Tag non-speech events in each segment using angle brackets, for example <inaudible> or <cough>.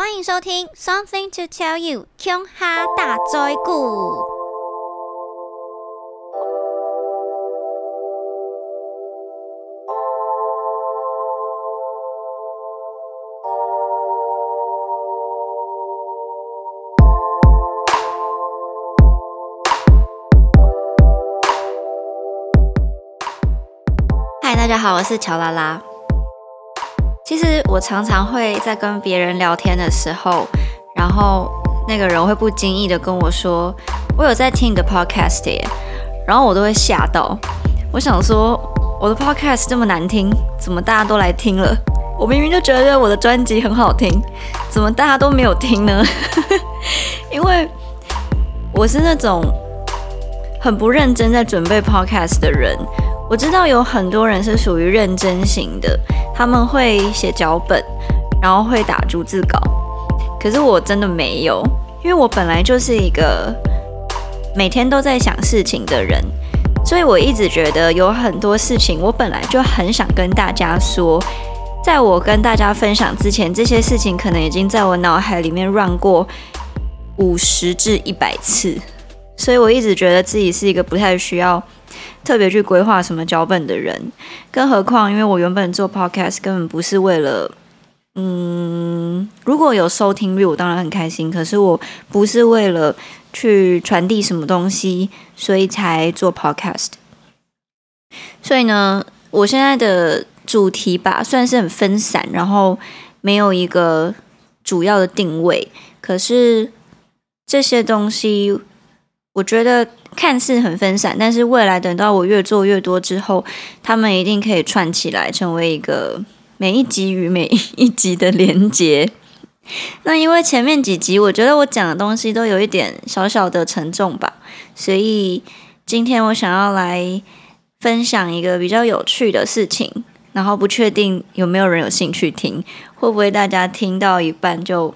欢迎收听《Something to Tell You》琼哈大灾故。嗨，大家好，我是乔拉拉。其实我常常会在跟别人聊天的时候，然后那个人会不经意的跟我说：“我有在听你的 podcast 耶。”然后我都会吓到。我想说，我的 podcast 这么难听，怎么大家都来听了？我明明就觉得我的专辑很好听，怎么大家都没有听呢？<laughs> 因为我是那种很不认真在准备 podcast 的人。我知道有很多人是属于认真型的，他们会写脚本，然后会打逐字稿。可是我真的没有，因为我本来就是一个每天都在想事情的人，所以我一直觉得有很多事情我本来就很想跟大家说。在我跟大家分享之前，这些事情可能已经在我脑海里面 run 过五十至一百次，所以我一直觉得自己是一个不太需要。特别去规划什么脚本的人，更何况，因为我原本做 podcast 根本不是为了，嗯，如果有收听率，我当然很开心。可是我不是为了去传递什么东西，所以才做 podcast。所以呢，我现在的主题吧，算是很分散，然后没有一个主要的定位。可是这些东西，我觉得。看似很分散，但是未来等到我越做越多之后，他们一定可以串起来，成为一个每一集与每一集的连接。<laughs> 那因为前面几集我觉得我讲的东西都有一点小小的沉重吧，所以今天我想要来分享一个比较有趣的事情，然后不确定有没有人有兴趣听，会不会大家听到一半就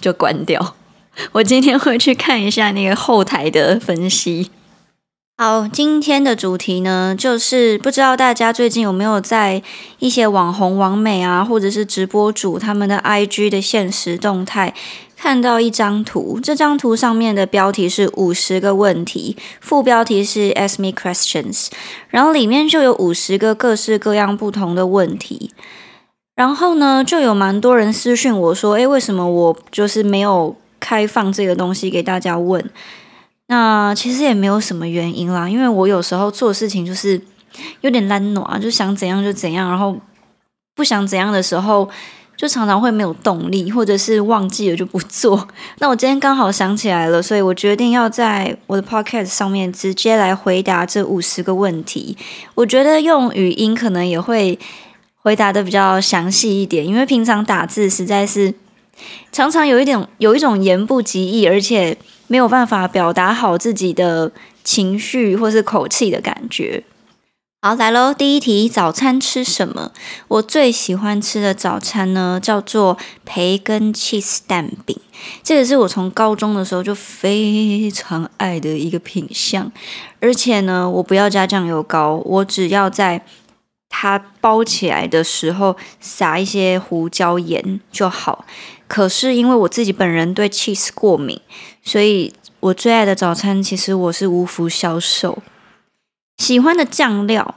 就关掉。<laughs> 我今天会去看一下那个后台的分析。好，今天的主题呢，就是不知道大家最近有没有在一些网红、网美啊，或者是直播主他们的 IG 的现实动态看到一张图。这张图上面的标题是五十个问题，副标题是 Ask Me Questions，然后里面就有五十个各式各样不同的问题。然后呢，就有蛮多人私讯我说：“诶，为什么我就是没有？”开放这个东西给大家问，那其实也没有什么原因啦，因为我有时候做事情就是有点懒惰，就想怎样就怎样，然后不想怎样的时候，就常常会没有动力，或者是忘记了就不做。<laughs> 那我今天刚好想起来了，所以我决定要在我的 podcast 上面直接来回答这五十个问题。我觉得用语音可能也会回答的比较详细一点，因为平常打字实在是。常常有一点有一种言不及义，而且没有办法表达好自己的情绪或是口气的感觉。好，来喽，第一题，早餐吃什么？我最喜欢吃的早餐呢，叫做培根 cheese 蛋饼。这个是我从高中的时候就非常爱的一个品相，而且呢，我不要加酱油膏，我只要在它包起来的时候撒一些胡椒盐就好。可是因为我自己本人对 cheese 过敏，所以我最爱的早餐其实我是无福消受。喜欢的酱料，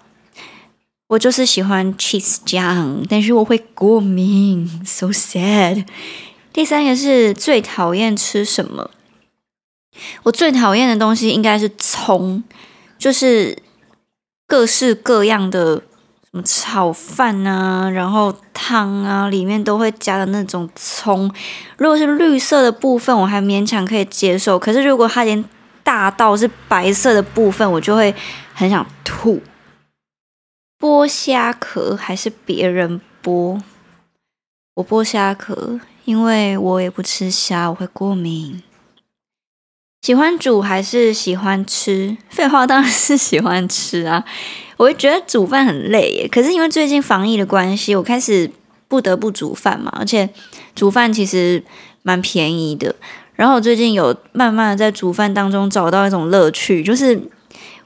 我就是喜欢 cheese 酱，但是我会过敏，so sad。第三个是最讨厌吃什么？我最讨厌的东西应该是葱，就是各式各样的。什么炒饭啊，然后汤啊，里面都会加的那种葱。如果是绿色的部分，我还勉强可以接受。可是如果它连大到是白色的部分，我就会很想吐。剥虾壳还是别人剥？我剥虾壳，因为我也不吃虾，我会过敏。喜欢煮还是喜欢吃？废话，当然是喜欢吃啊。我会觉得煮饭很累耶，可是因为最近防疫的关系，我开始不得不煮饭嘛，而且煮饭其实蛮便宜的。然后我最近有慢慢的在煮饭当中找到一种乐趣，就是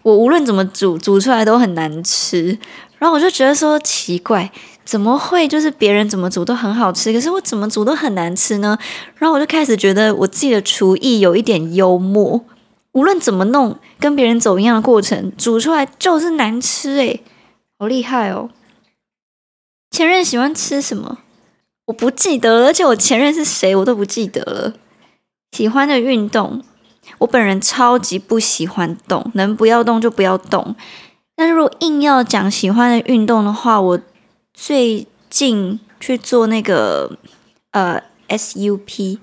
我无论怎么煮，煮出来都很难吃。然后我就觉得说奇怪，怎么会就是别人怎么煮都很好吃，可是我怎么煮都很难吃呢？然后我就开始觉得我自己的厨艺有一点幽默，无论怎么弄，跟别人走一样的过程，煮出来就是难吃诶，好厉害哦！前任喜欢吃什么？我不记得了，而且我前任是谁我都不记得了。喜欢的运动，我本人超级不喜欢动，能不要动就不要动。但是如果硬要讲喜欢的运动的话，我。最近去做那个呃 SUP，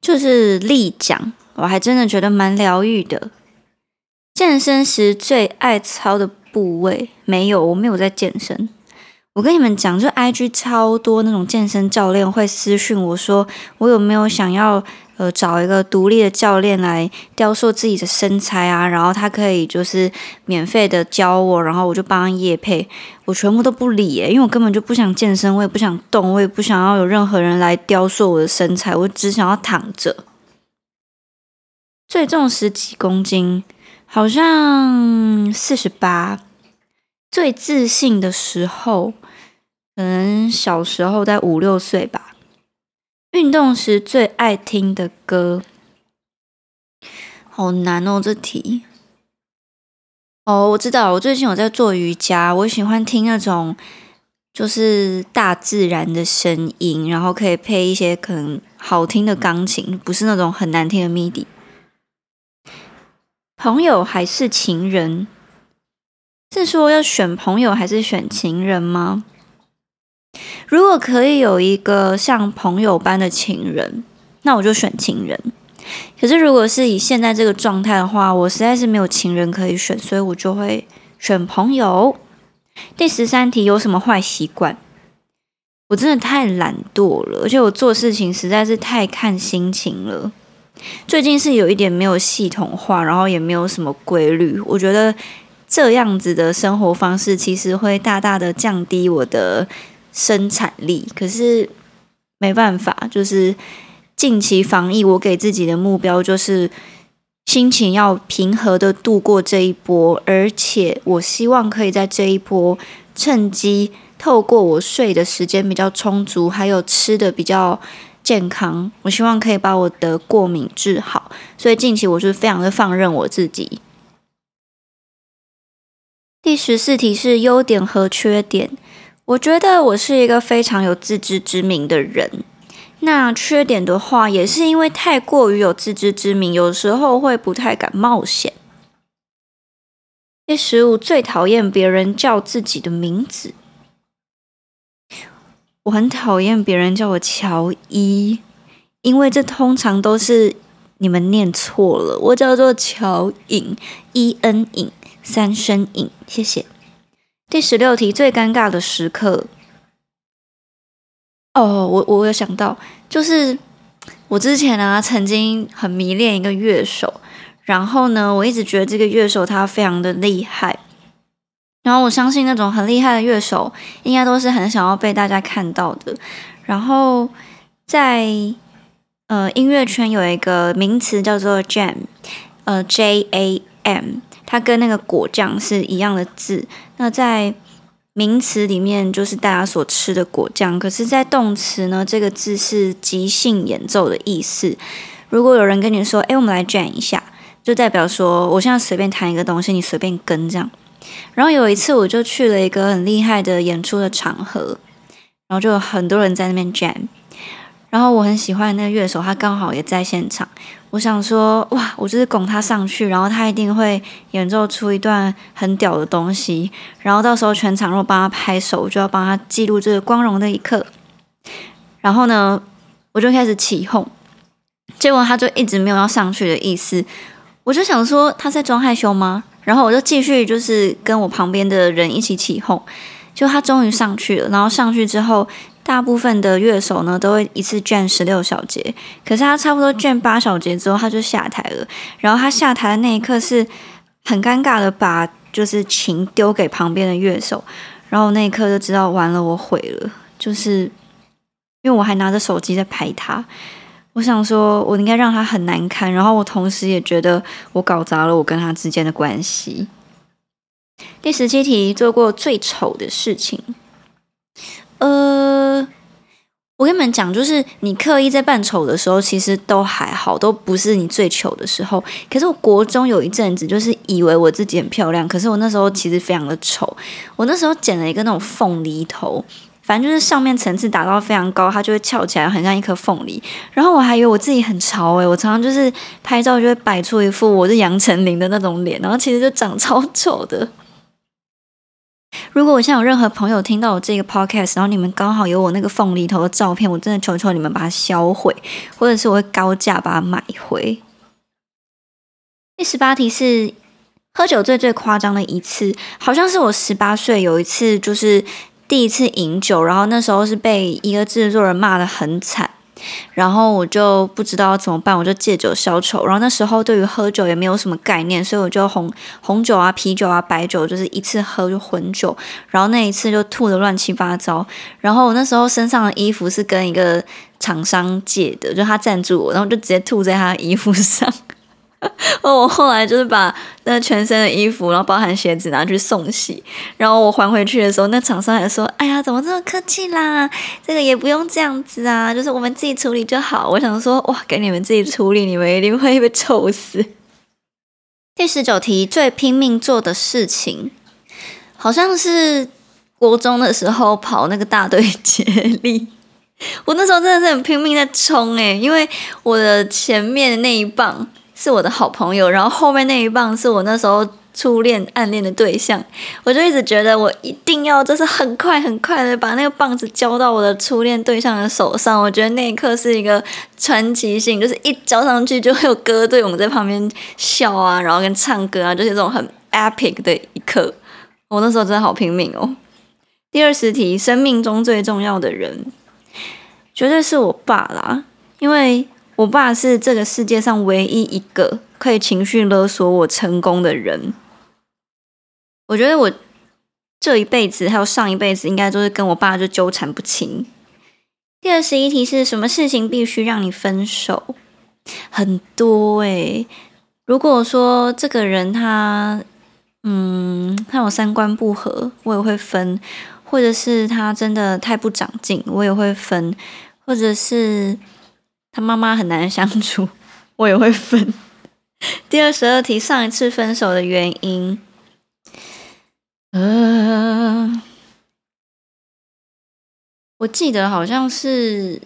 就是立桨，我还真的觉得蛮疗愈的。健身时最爱操的部位没有，我没有在健身。我跟你们讲，就 IG 超多那种健身教练会私讯我说，我有没有想要。呃，找一个独立的教练来雕塑自己的身材啊，然后他可以就是免费的教我，然后我就帮他夜配，我全部都不理耶，因为我根本就不想健身，我也不想动，我也不想要有任何人来雕塑我的身材，我只想要躺着。最重十几公斤，好像四十八。最自信的时候，可能小时候在五六岁吧。运动时最爱听的歌，好难哦！这题哦，我知道，我最近有在做瑜伽，我喜欢听那种就是大自然的声音，然后可以配一些可能好听的钢琴，不是那种很难听的 MIDI。朋友还是情人？是说要选朋友还是选情人吗？如果可以有一个像朋友般的情人，那我就选情人。可是如果是以现在这个状态的话，我实在是没有情人可以选，所以我就会选朋友。第十三题，有什么坏习惯？我真的太懒惰了，而且我做事情实在是太看心情了。最近是有一点没有系统化，然后也没有什么规律。我觉得这样子的生活方式其实会大大的降低我的。生产力，可是没办法，就是近期防疫，我给自己的目标就是心情要平和的度过这一波，而且我希望可以在这一波趁机透过我睡的时间比较充足，还有吃的比较健康，我希望可以把我的过敏治好，所以近期我就非常的放任我自己。第十四题是优点和缺点。我觉得我是一个非常有自知之明的人。那缺点的话，也是因为太过于有自知之明，有时候会不太敢冒险。第十五，最讨厌别人叫自己的名字。我很讨厌别人叫我乔伊，因为这通常都是你们念错了。我叫做乔颖伊恩颖，三声颖，谢谢。第十六题最尴尬的时刻。哦，我我有想到，就是我之前呢曾经很迷恋一个乐手，然后呢我一直觉得这个乐手他非常的厉害，然后我相信那种很厉害的乐手应该都是很想要被大家看到的。然后在呃音乐圈有一个名词叫做 Jam，呃 J A M。它跟那个果酱是一样的字，那在名词里面就是大家所吃的果酱，可是，在动词呢，这个字是即兴演奏的意思。如果有人跟你说：“哎，我们来 jam 一下”，就代表说我现在随便弹一个东西，你随便跟这样。然后有一次，我就去了一个很厉害的演出的场合，然后就有很多人在那边 jam。然后我很喜欢那个乐手，他刚好也在现场。我想说，哇，我就是拱他上去，然后他一定会演奏出一段很屌的东西。然后到时候全场如果帮他拍手，我就要帮他记录这个光荣的一刻。然后呢，我就开始起哄，结果他就一直没有要上去的意思。我就想说，他在装害羞吗？然后我就继续就是跟我旁边的人一起起哄。就他终于上去了，然后上去之后。大部分的乐手呢都会一次卷十六小节，可是他差不多卷八小节之后他就下台了。然后他下台的那一刻是很尴尬的，把就是琴丢给旁边的乐手。然后那一刻就知道完了，我毁了。就是因为我还拿着手机在拍他，我想说我应该让他很难堪。然后我同时也觉得我搞砸了我跟他之间的关系。第十七题，做过最丑的事情。呃，我跟你们讲，就是你刻意在扮丑的时候，其实都还好，都不是你最糗的时候。可是我国中有一阵子，就是以为我自己很漂亮，可是我那时候其实非常的丑。我那时候剪了一个那种凤梨头。反正就是上面层次打到非常高，它就会翘起来，很像一颗凤梨。然后我还以为我自己很潮诶，我常常就是拍照就会摆出一副我是杨丞琳的那种脸，然后其实就长超丑的。如果我现在有任何朋友听到我这个 podcast，然后你们刚好有我那个凤梨头的照片，我真的求求你们把它销毁，或者是我会高价把它买回。第十八题是喝酒最最夸张的一次，好像是我十八岁有一次就是。第一次饮酒，然后那时候是被一个制作人骂的很惨，然后我就不知道怎么办，我就借酒消愁。然后那时候对于喝酒也没有什么概念，所以我就红红酒啊、啤酒啊、白酒，就是一次喝就混酒。然后那一次就吐的乱七八糟。然后我那时候身上的衣服是跟一个厂商借的，就他赞助我，然后就直接吐在他的衣服上。哦我后来就是把那全身的衣服，然后包含鞋子拿去送洗，然后我还回去的时候，那厂商还说：“哎呀，怎么这么客气啦？这个也不用这样子啊，就是我们自己处理就好。”我想说：“哇，给你们自己处理，你们一定会被臭死。”第十九题，最拼命做的事情，好像是国中的时候跑那个大队接力。我那时候真的是很拼命在冲诶，因为我的前面的那一棒。是我的好朋友，然后后面那一棒是我那时候初恋暗恋的对象，我就一直觉得我一定要就是很快很快的把那个棒子交到我的初恋对象的手上。我觉得那一刻是一个传奇性，就是一交上去就会有歌队我们在旁边笑啊，然后跟唱歌啊，就是这种很 epic 的一刻。我那时候真的好拼命哦。第二十题，生命中最重要的人，绝对是我爸啦，因为。我爸是这个世界上唯一一个可以情绪勒索我成功的人。我觉得我这一辈子还有上一辈子，应该都是跟我爸就纠缠不清。第二十一题是什么事情必须让你分手？很多诶。如果说这个人他，嗯，他有三观不合，我也会分；或者是他真的太不长进，我也会分；或者是。他妈妈很难相处，<laughs> 我也会分。<laughs> 第二十二题，上一次分手的原因，呃，我记得好像是，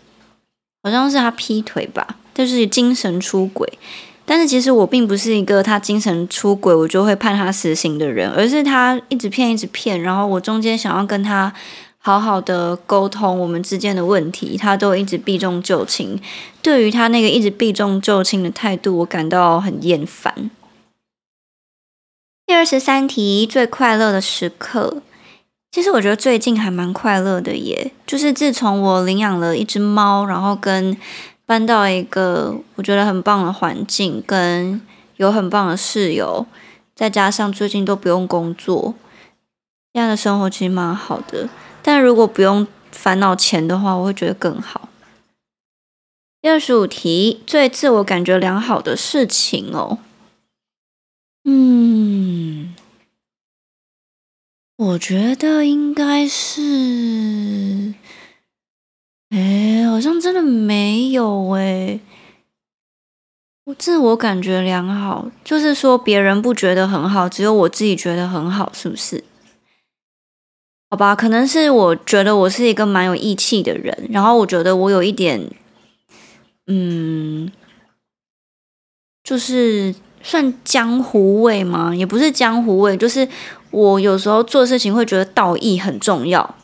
好像是他劈腿吧，就是精神出轨。但是其实我并不是一个他精神出轨我就会判他死刑的人，而是他一直骗，一直骗，然后我中间想要跟他。好好的沟通我们之间的问题，他都一直避重就轻。对于他那个一直避重就轻的态度，我感到很厌烦。第二十三题，最快乐的时刻，其实我觉得最近还蛮快乐的耶。就是自从我领养了一只猫，然后跟搬到一个我觉得很棒的环境，跟有很棒的室友，再加上最近都不用工作，这样的生活其实蛮好的。但如果不用烦恼钱的话，我会觉得更好。第二十五题，最自我感觉良好的事情哦，嗯，我觉得应该是，哎，好像真的没有哎。我自我感觉良好，就是说别人不觉得很好，只有我自己觉得很好，是不是？好吧，可能是我觉得我是一个蛮有义气的人，然后我觉得我有一点，嗯，就是算江湖味吗？也不是江湖味，就是我有时候做事情会觉得道义很重要，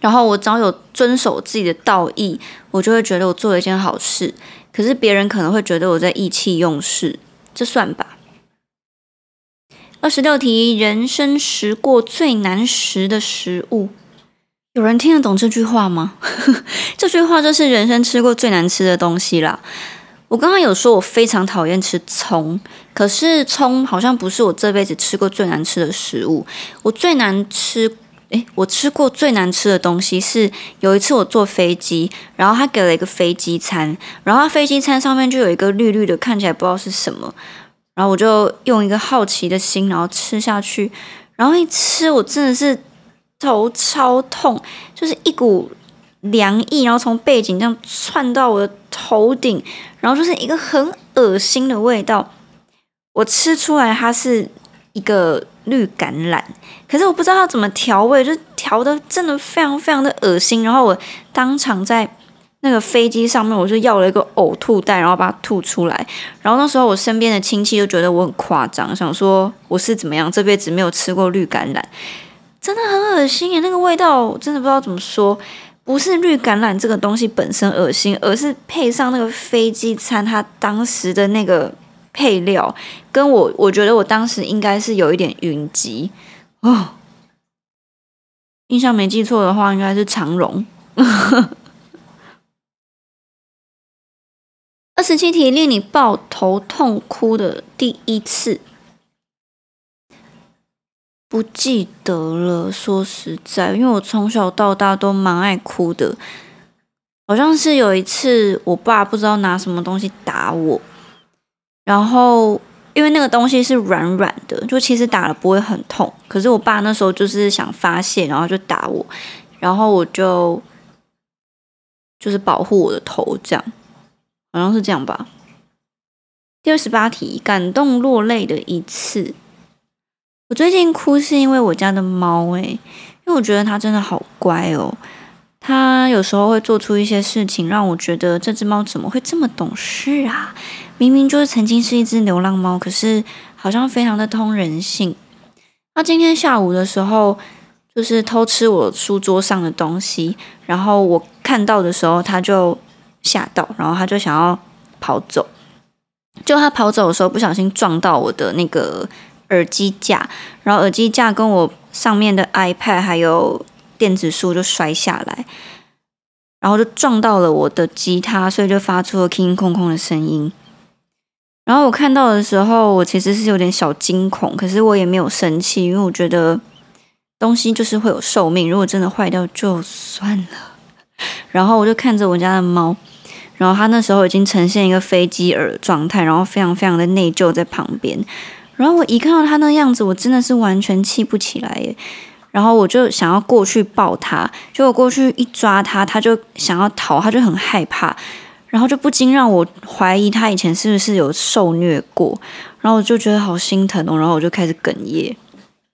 然后我只要有遵守自己的道义，我就会觉得我做了一件好事。可是别人可能会觉得我在意气用事，这算吧。二十六题，人生食过最难食的食物，有人听得懂这句话吗？<laughs> 这句话就是人生吃过最难吃的东西啦。我刚刚有说我非常讨厌吃葱，可是葱好像不是我这辈子吃过最难吃的食物。我最难吃，诶，我吃过最难吃的东西是有一次我坐飞机，然后他给了一个飞机餐，然后飞机餐上面就有一个绿绿的，看起来不知道是什么。然后我就用一个好奇的心，然后吃下去，然后一吃，我真的是头超痛，就是一股凉意，然后从背景这样窜到我的头顶，然后就是一个很恶心的味道。我吃出来它是一个绿橄榄，可是我不知道它怎么调味，就调的真的非常非常的恶心。然后我当场在那个飞机上面，我就要了一个呕吐袋，然后把它吐出来。然后那时候我身边的亲戚就觉得我很夸张，想说我是怎么样，这辈子没有吃过绿橄榄。真的很恶心耶，那个味道真的不知道怎么说。不是绿橄榄这个东西本身恶心，而是配上那个飞机餐，它当时的那个配料，跟我我觉得我当时应该是有一点晕机哦。印象没记错的话，应该是长荣。二十七题令你抱头痛哭的第一次。不记得了，说实在，因为我从小到大都蛮爱哭的。好像是有一次，我爸不知道拿什么东西打我，然后因为那个东西是软软的，就其实打了不会很痛。可是我爸那时候就是想发泄，然后就打我，然后我就就是保护我的头，这样好像是这样吧。第二十八题，感动落泪的一次。我最近哭是因为我家的猫诶，因为我觉得它真的好乖哦。它有时候会做出一些事情，让我觉得这只猫怎么会这么懂事啊？明明就是曾经是一只流浪猫，可是好像非常的通人性。它今天下午的时候，就是偷吃我书桌上的东西，然后我看到的时候，它就吓到，然后他就想要跑走。就他跑走的时候，不小心撞到我的那个。耳机架，然后耳机架跟我上面的 iPad 还有电子书就摔下来，然后就撞到了我的吉他，所以就发出了空空空的声音。然后我看到的时候，我其实是有点小惊恐，可是我也没有生气，因为我觉得东西就是会有寿命，如果真的坏掉就算了。然后我就看着我家的猫，然后它那时候已经呈现一个飞机耳状态，然后非常非常的内疚在旁边。然后我一看到他那样子，我真的是完全气不起来耶。然后我就想要过去抱他，结果过去一抓他，他就想要逃，他就很害怕，然后就不禁让我怀疑他以前是不是有受虐过。然后我就觉得好心疼哦，然后我就开始哽咽，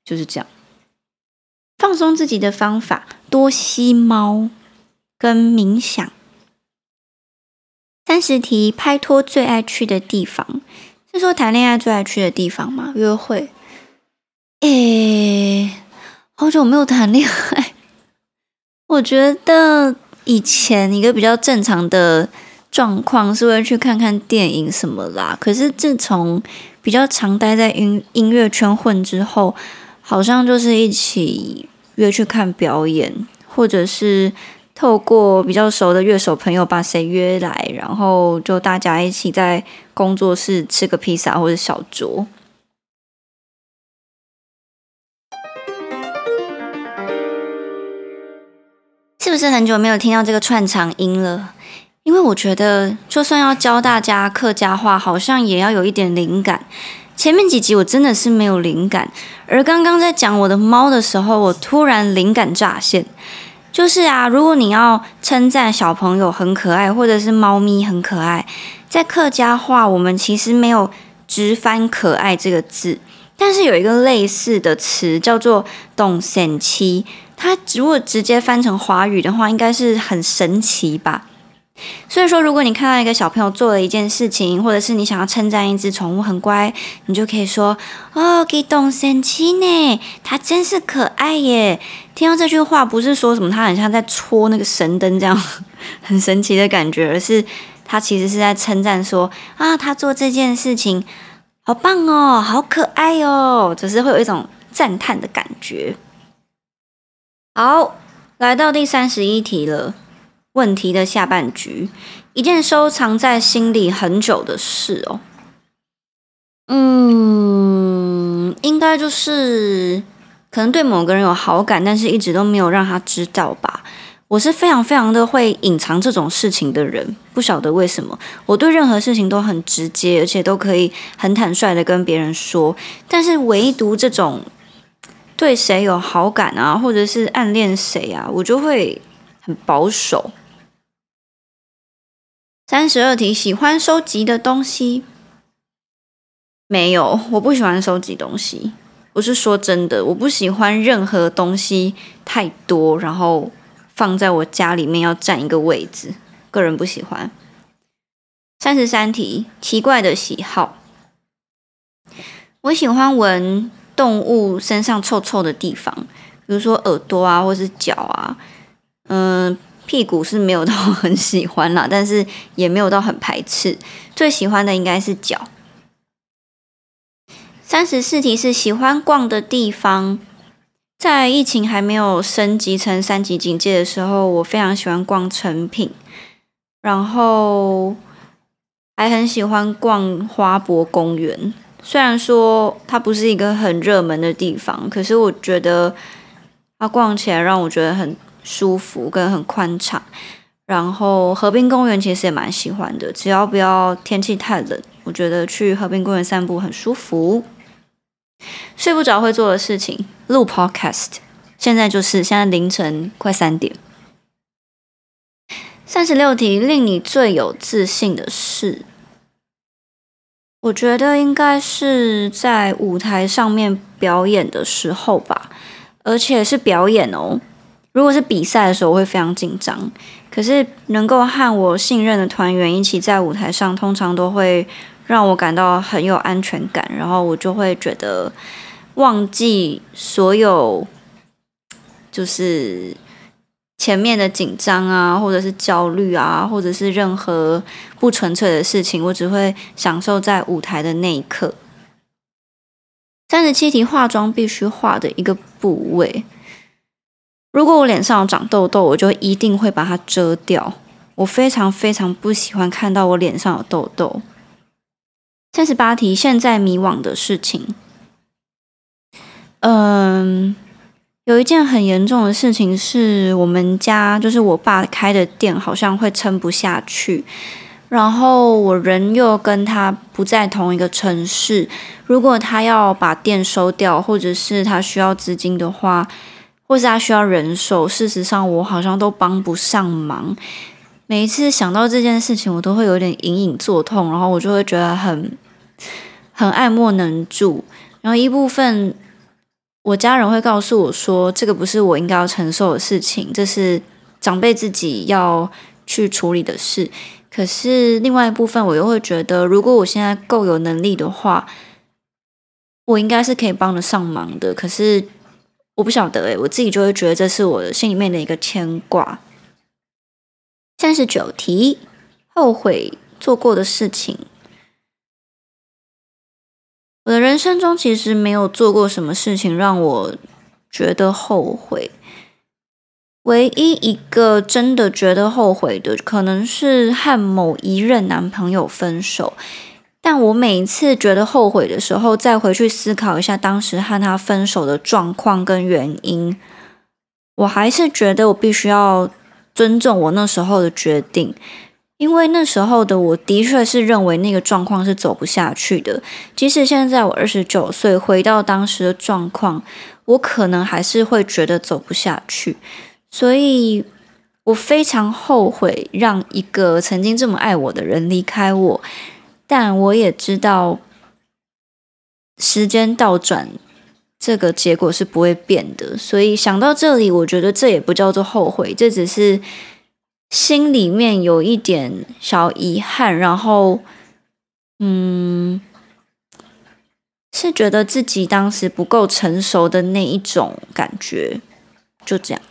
就是这样。放松自己的方法：多吸猫跟冥想。三十题：拍拖最爱去的地方。是说谈恋爱最爱去的地方吗？约会？诶，好久没有谈恋爱。我觉得以前一个比较正常的状况是会去看看电影什么啦。可是自从比较常待在音音乐圈混之后，好像就是一起约去看表演，或者是。透过比较熟的乐手朋友把谁约来，然后就大家一起在工作室吃个披萨或者小酌。是不是很久没有听到这个串场音了？因为我觉得，就算要教大家客家话，好像也要有一点灵感。前面几集我真的是没有灵感，而刚刚在讲我的猫的时候，我突然灵感乍现。就是啊，如果你要称赞小朋友很可爱，或者是猫咪很可爱，在客家话我们其实没有直翻“可爱”这个字，但是有一个类似的词叫做“懂神奇”，它如果直接翻成华语的话，应该是很神奇吧。所以说，如果你看到一个小朋友做了一件事情，或者是你想要称赞一只宠物很乖，你就可以说：“哦，给懂神奇呢，它真是可爱耶。”听到这句话，不是说什么它很像在戳那个神灯这样 <laughs> 很神奇的感觉，而是它其实是在称赞说：“啊，他做这件事情好棒哦，好可爱哦。”只是会有一种赞叹的感觉。好，来到第三十一题了。问题的下半局，一件收藏在心里很久的事哦。嗯，应该就是可能对某个人有好感，但是一直都没有让他知道吧。我是非常非常的会隐藏这种事情的人，不晓得为什么，我对任何事情都很直接，而且都可以很坦率的跟别人说，但是唯独这种对谁有好感啊，或者是暗恋谁啊，我就会很保守。三十二题，喜欢收集的东西没有？我不喜欢收集东西。我是说真的，我不喜欢任何东西太多，然后放在我家里面要占一个位置，个人不喜欢。三十三题，奇怪的喜好，我喜欢闻动物身上臭臭的地方，比如说耳朵啊，或是脚啊，嗯，屁股是没有到很喜欢啦，但是也没有到很排斥，最喜欢的应该是脚。三十四题是喜欢逛的地方，在疫情还没有升级成三级警戒的时候，我非常喜欢逛成品，然后还很喜欢逛花博公园。虽然说它不是一个很热门的地方，可是我觉得它逛起来让我觉得很舒服跟很宽敞。然后河滨公园其实也蛮喜欢的，只要不要天气太冷，我觉得去河滨公园散步很舒服。睡不着会做的事情，录 Podcast。现在就是现在凌晨快三点。三十六题，令你最有自信的事，我觉得应该是在舞台上面表演的时候吧，而且是表演哦。如果是比赛的时候，我会非常紧张。可是能够和我信任的团员一起在舞台上，通常都会。让我感到很有安全感，然后我就会觉得忘记所有就是前面的紧张啊，或者是焦虑啊，或者是任何不纯粹的事情，我只会享受在舞台的那一刻。三十七题，化妆必须化的一个部位，如果我脸上长痘痘，我就一定会把它遮掉。我非常非常不喜欢看到我脸上有痘痘。三十八题，现在迷惘的事情。嗯，有一件很严重的事情是，我们家就是我爸开的店好像会撑不下去，然后我人又跟他不在同一个城市。如果他要把店收掉，或者是他需要资金的话，或是他需要人手，事实上我好像都帮不上忙。每一次想到这件事情，我都会有点隐隐作痛，然后我就会觉得很。很爱莫能助，然后一部分我家人会告诉我说，这个不是我应该要承受的事情，这是长辈自己要去处理的事。可是另外一部分，我又会觉得，如果我现在够有能力的话，我应该是可以帮得上忙的。可是我不晓得诶，我自己就会觉得这是我心里面的一个牵挂。三十九题，后悔做过的事情。我的人生中其实没有做过什么事情让我觉得后悔，唯一一个真的觉得后悔的，可能是和某一任男朋友分手。但我每一次觉得后悔的时候，再回去思考一下当时和他分手的状况跟原因，我还是觉得我必须要尊重我那时候的决定。因为那时候的我的确是认为那个状况是走不下去的，即使现在我二十九岁，回到当时的状况，我可能还是会觉得走不下去，所以我非常后悔让一个曾经这么爱我的人离开我，但我也知道时间倒转，这个结果是不会变的，所以想到这里，我觉得这也不叫做后悔，这只是。心里面有一点小遗憾，然后，嗯，是觉得自己当时不够成熟的那一种感觉，就这样。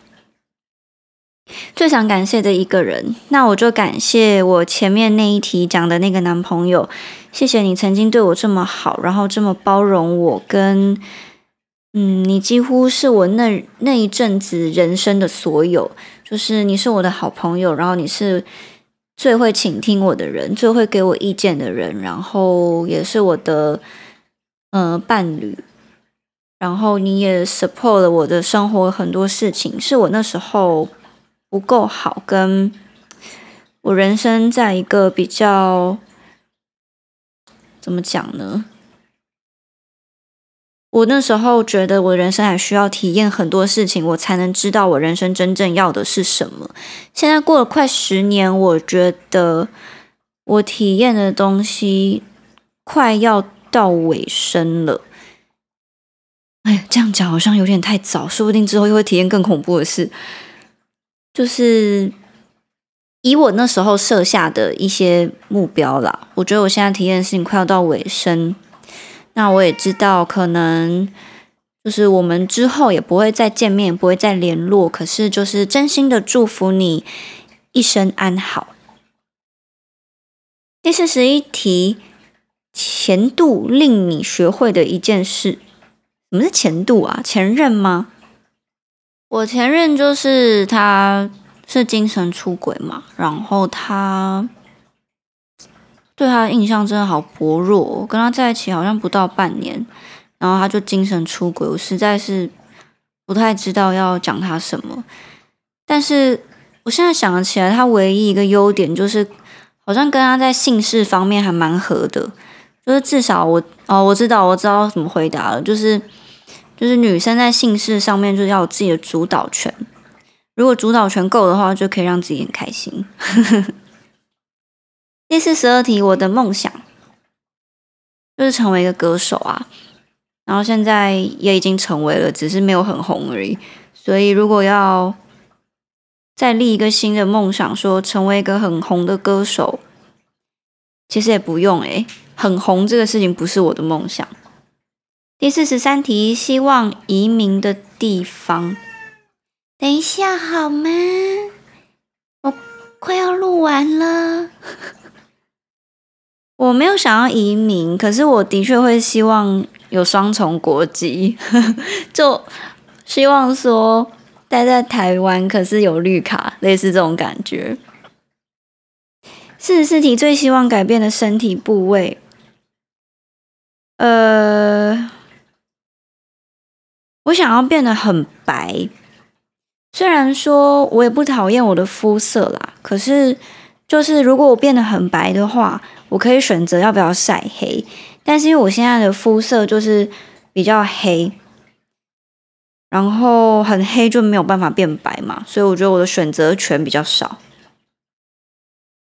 最想感谢的一个人，那我就感谢我前面那一题讲的那个男朋友，谢谢你曾经对我这么好，然后这么包容我，跟，嗯，你几乎是我那那一阵子人生的所有。就是你是我的好朋友，然后你是最会倾听我的人，最会给我意见的人，然后也是我的嗯伴侣，然后你也 support 了我的生活很多事情，是我那时候不够好，跟我人生在一个比较怎么讲呢？我那时候觉得我人生还需要体验很多事情，我才能知道我人生真正要的是什么。现在过了快十年，我觉得我体验的东西快要到尾声了。哎，这样讲好像有点太早，说不定之后又会体验更恐怖的事。就是以我那时候设下的一些目标啦，我觉得我现在体验的事情快要到尾声。那我也知道，可能就是我们之后也不会再见面，不会再联络。可是，就是真心的祝福你一生安好。第四十一题，前度令你学会的一件事，什么是前度啊？前任吗？我前任就是他是精神出轨嘛，然后他。对他的印象真的好薄弱，我跟他在一起好像不到半年，然后他就精神出轨，我实在是不太知道要讲他什么。但是我现在想起来，他唯一一个优点就是，好像跟他在姓氏方面还蛮合的，就是至少我哦，我知道我知道怎么回答了，就是就是女生在姓氏上面就是要有自己的主导权，如果主导权够的话，就可以让自己很开心。第四十二题，我的梦想就是成为一个歌手啊，然后现在也已经成为了，只是没有很红而已。所以如果要再立一个新的梦想，说成为一个很红的歌手，其实也不用诶，很红这个事情不是我的梦想。第四十三题，希望移民的地方。等一下好吗？我快要录完了。<laughs> 我没有想要移民，可是我的确会希望有双重国籍，<laughs> 就希望说待在台湾，可是有绿卡，类似这种感觉。四十四题，最希望改变的身体部位，呃，我想要变得很白。虽然说我也不讨厌我的肤色啦，可是就是如果我变得很白的话。我可以选择要不要晒黑，但是因为我现在的肤色就是比较黑，然后很黑就没有办法变白嘛，所以我觉得我的选择权比较少。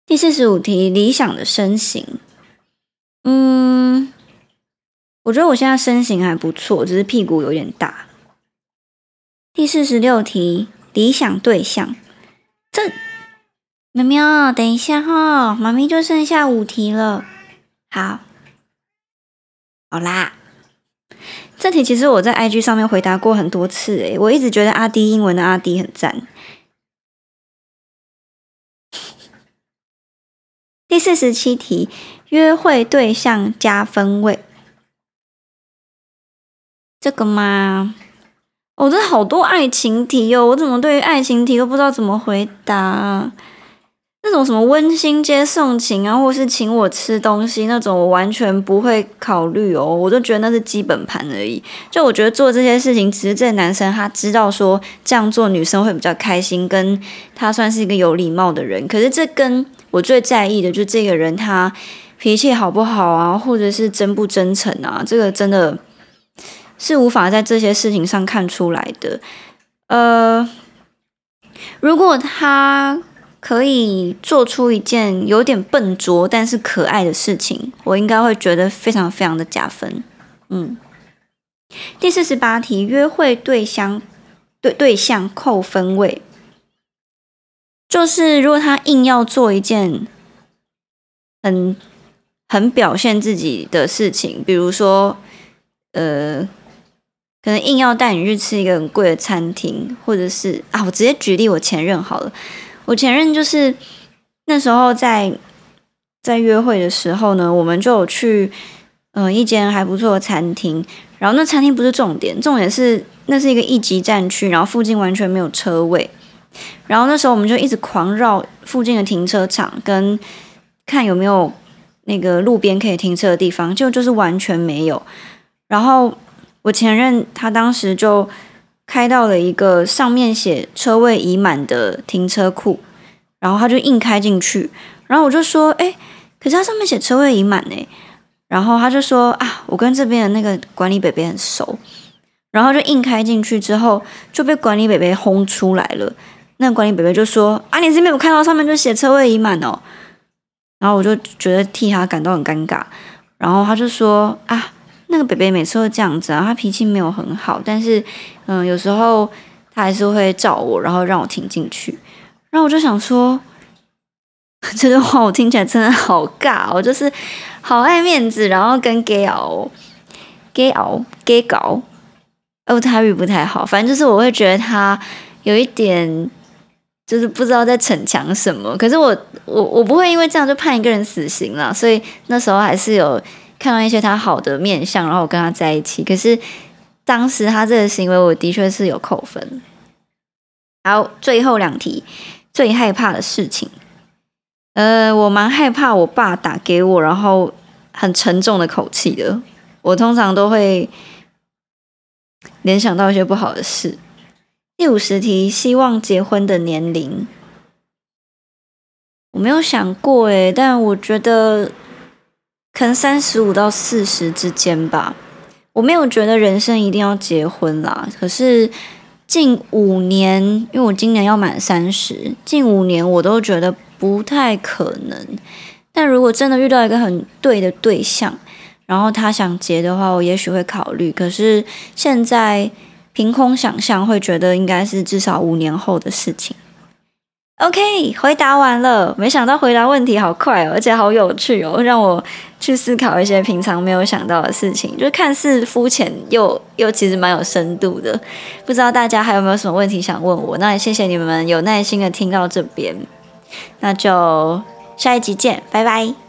第四十五题，理想的身形，嗯，我觉得我现在身形还不错，只是屁股有点大。第四十六题，理想对象，这。喵喵，等一下哈，妈咪就剩下五题了。好，好啦，这题其实我在 IG 上面回答过很多次诶，我一直觉得阿迪英文的阿迪很赞。<laughs> 第四十七题，约会对象加分位，这个吗？我这好多爱情题哦，我怎么对于爱情题都不知道怎么回答？那种什么温馨接送情啊，或是请我吃东西那种，我完全不会考虑哦。我就觉得那是基本盘而已。就我觉得做这些事情，其实这男生他知道说这样做女生会比较开心，跟他算是一个有礼貌的人。可是这跟我最在意的，就这个人他脾气好不好啊，或者是真不真诚啊，这个真的是无法在这些事情上看出来的。呃，如果他。可以做出一件有点笨拙但是可爱的事情，我应该会觉得非常非常的加分。嗯，第四十八题，约会对象对对象扣分位，就是如果他硬要做一件很很表现自己的事情，比如说呃，可能硬要带你去吃一个很贵的餐厅，或者是啊，我直接举例我前任好了。我前任就是那时候在在约会的时候呢，我们就有去嗯一间还不错的餐厅，然后那餐厅不是重点，重点是那是一个一级战区，然后附近完全没有车位，然后那时候我们就一直狂绕附近的停车场，跟看有没有那个路边可以停车的地方，就就是完全没有。然后我前任他当时就。开到了一个上面写车位已满的停车库，然后他就硬开进去，然后我就说：“哎，可是他上面写车位已满呢。”然后他就说啊，我跟这边的那个管理北北很熟，然后就硬开进去之后就被管理北北轰出来了。那管理北北就说啊，你这边有看到上面就写车位已满哦。然后我就觉得替他感到很尴尬。然后他就说啊，那个北北每次都这样子啊，他脾气没有很好，但是嗯，有时候他还是会照我，然后让我停进去。然后我就想说。<laughs> 这句话我听起来真的好尬，我就是好爱面子，然后跟 gay 熬，gay 熬，gay 搞，哦，台语不太好，反正就是我会觉得他有一点，就是不知道在逞强什么。可是我我我不会因为这样就判一个人死刑了，所以那时候还是有看到一些他好的面相，然后我跟他在一起。可是当时他这个行为，我的确是有扣分。然后最后两题，最害怕的事情。呃，我蛮害怕我爸打给我，然后很沉重的口气的。我通常都会联想到一些不好的事。第五十题，希望结婚的年龄，我没有想过诶，但我觉得可能三十五到四十之间吧。我没有觉得人生一定要结婚啦，可是近五年，因为我今年要满三十，近五年我都觉得。不太可能，但如果真的遇到一个很对的对象，然后他想结的话，我也许会考虑。可是现在凭空想象，会觉得应该是至少五年后的事情。OK，回答完了，没想到回答问题好快哦，而且好有趣哦，让我去思考一些平常没有想到的事情，就看似肤浅又又其实蛮有深度的。不知道大家还有没有什么问题想问我？那也谢谢你们有耐心的听到这边。那就下一集见，拜拜。